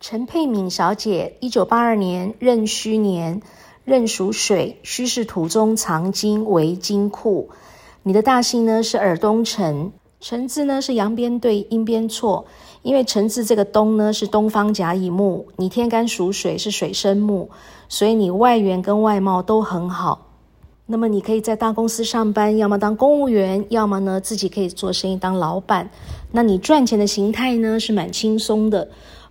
陈佩敏小姐，一九八二年壬戌年，壬属水，戌是土中藏金为金库。你的大姓呢是耳东陈，陈字呢是阳边对，阴边错。因为陈字这个东呢是东方甲乙木，你天干属水是水生木，所以你外缘跟外貌都很好。那么你可以在大公司上班，要么当公务员，要么呢自己可以做生意当老板。那你赚钱的形态呢是蛮轻松的。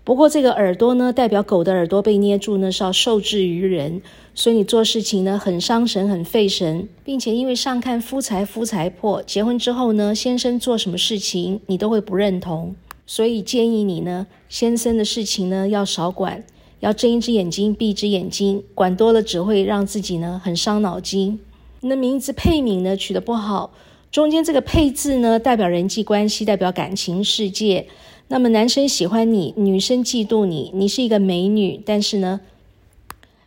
不过这个耳朵呢，代表狗的耳朵被捏住呢，是要受制于人，所以你做事情呢很伤神、很费神，并且因为上看夫财夫财破，结婚之后呢，先生做什么事情你都会不认同，所以建议你呢，先生的事情呢要少管，要睁一只眼睛闭一只眼睛，管多了只会让自己呢很伤脑筋。那名字配名呢取得不好，中间这个配字呢代表人际关系，代表感情世界。那么男生喜欢你，女生嫉妒你，你是一个美女，但是呢，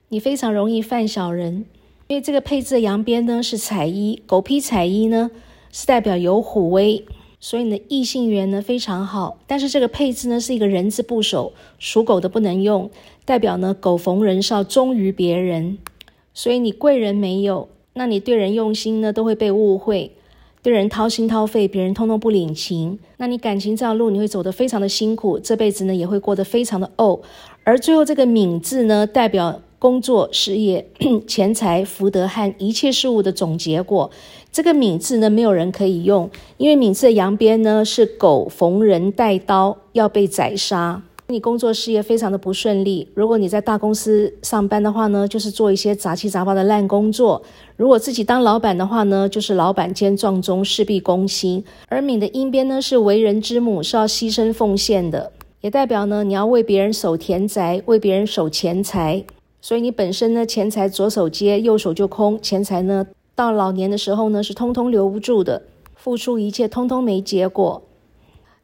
你非常容易犯小人，因为这个配置的阳边呢是彩衣，狗披彩衣呢是代表有虎威，所以你的异性缘呢非常好。但是这个配置呢是一个人字部首，属狗的不能用，代表呢狗逢人少，忠于别人，所以你贵人没有，那你对人用心呢都会被误会。对人掏心掏肺，别人通通不领情，那你感情这条路你会走得非常的辛苦，这辈子呢也会过得非常的怄。而最后这个敏字呢，代表工作、事业、钱财、福德和一切事物的总结果。这个敏字呢，没有人可以用，因为敏字的阳边呢是狗逢人带刀，要被宰杀。你工作事业非常的不顺利。如果你在大公司上班的话呢，就是做一些杂七杂八的烂工作；如果自己当老板的话呢，就是老板兼撞钟，事必躬亲。而敏的阴边呢是为人之母，是要牺牲奉献的，也代表呢你要为别人守田宅，为别人守钱财。所以你本身呢钱财左手接，右手就空，钱财呢到老年的时候呢是通通留不住的，付出一切通通没结果。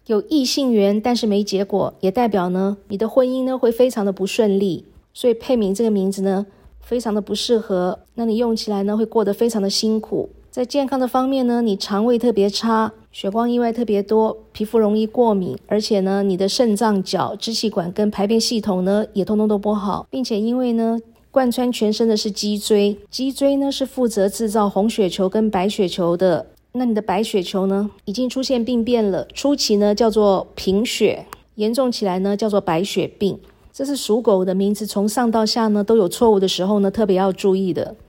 有异性缘，但是没结果，也代表呢，你的婚姻呢会非常的不顺利。所以佩明这个名字呢，非常的不适合。那你用起来呢，会过得非常的辛苦。在健康的方面呢，你肠胃特别差，血光意外特别多，皮肤容易过敏，而且呢，你的肾脏、脚、支气管跟排便系统呢，也通通都不好，并且因为呢，贯穿全身的是脊椎，脊椎呢是负责制造红血球跟白血球的。那你的白血球呢，已经出现病变了。初期呢叫做贫血，严重起来呢叫做白血病。这是属狗的名字，从上到下呢都有错误的时候呢，特别要注意的。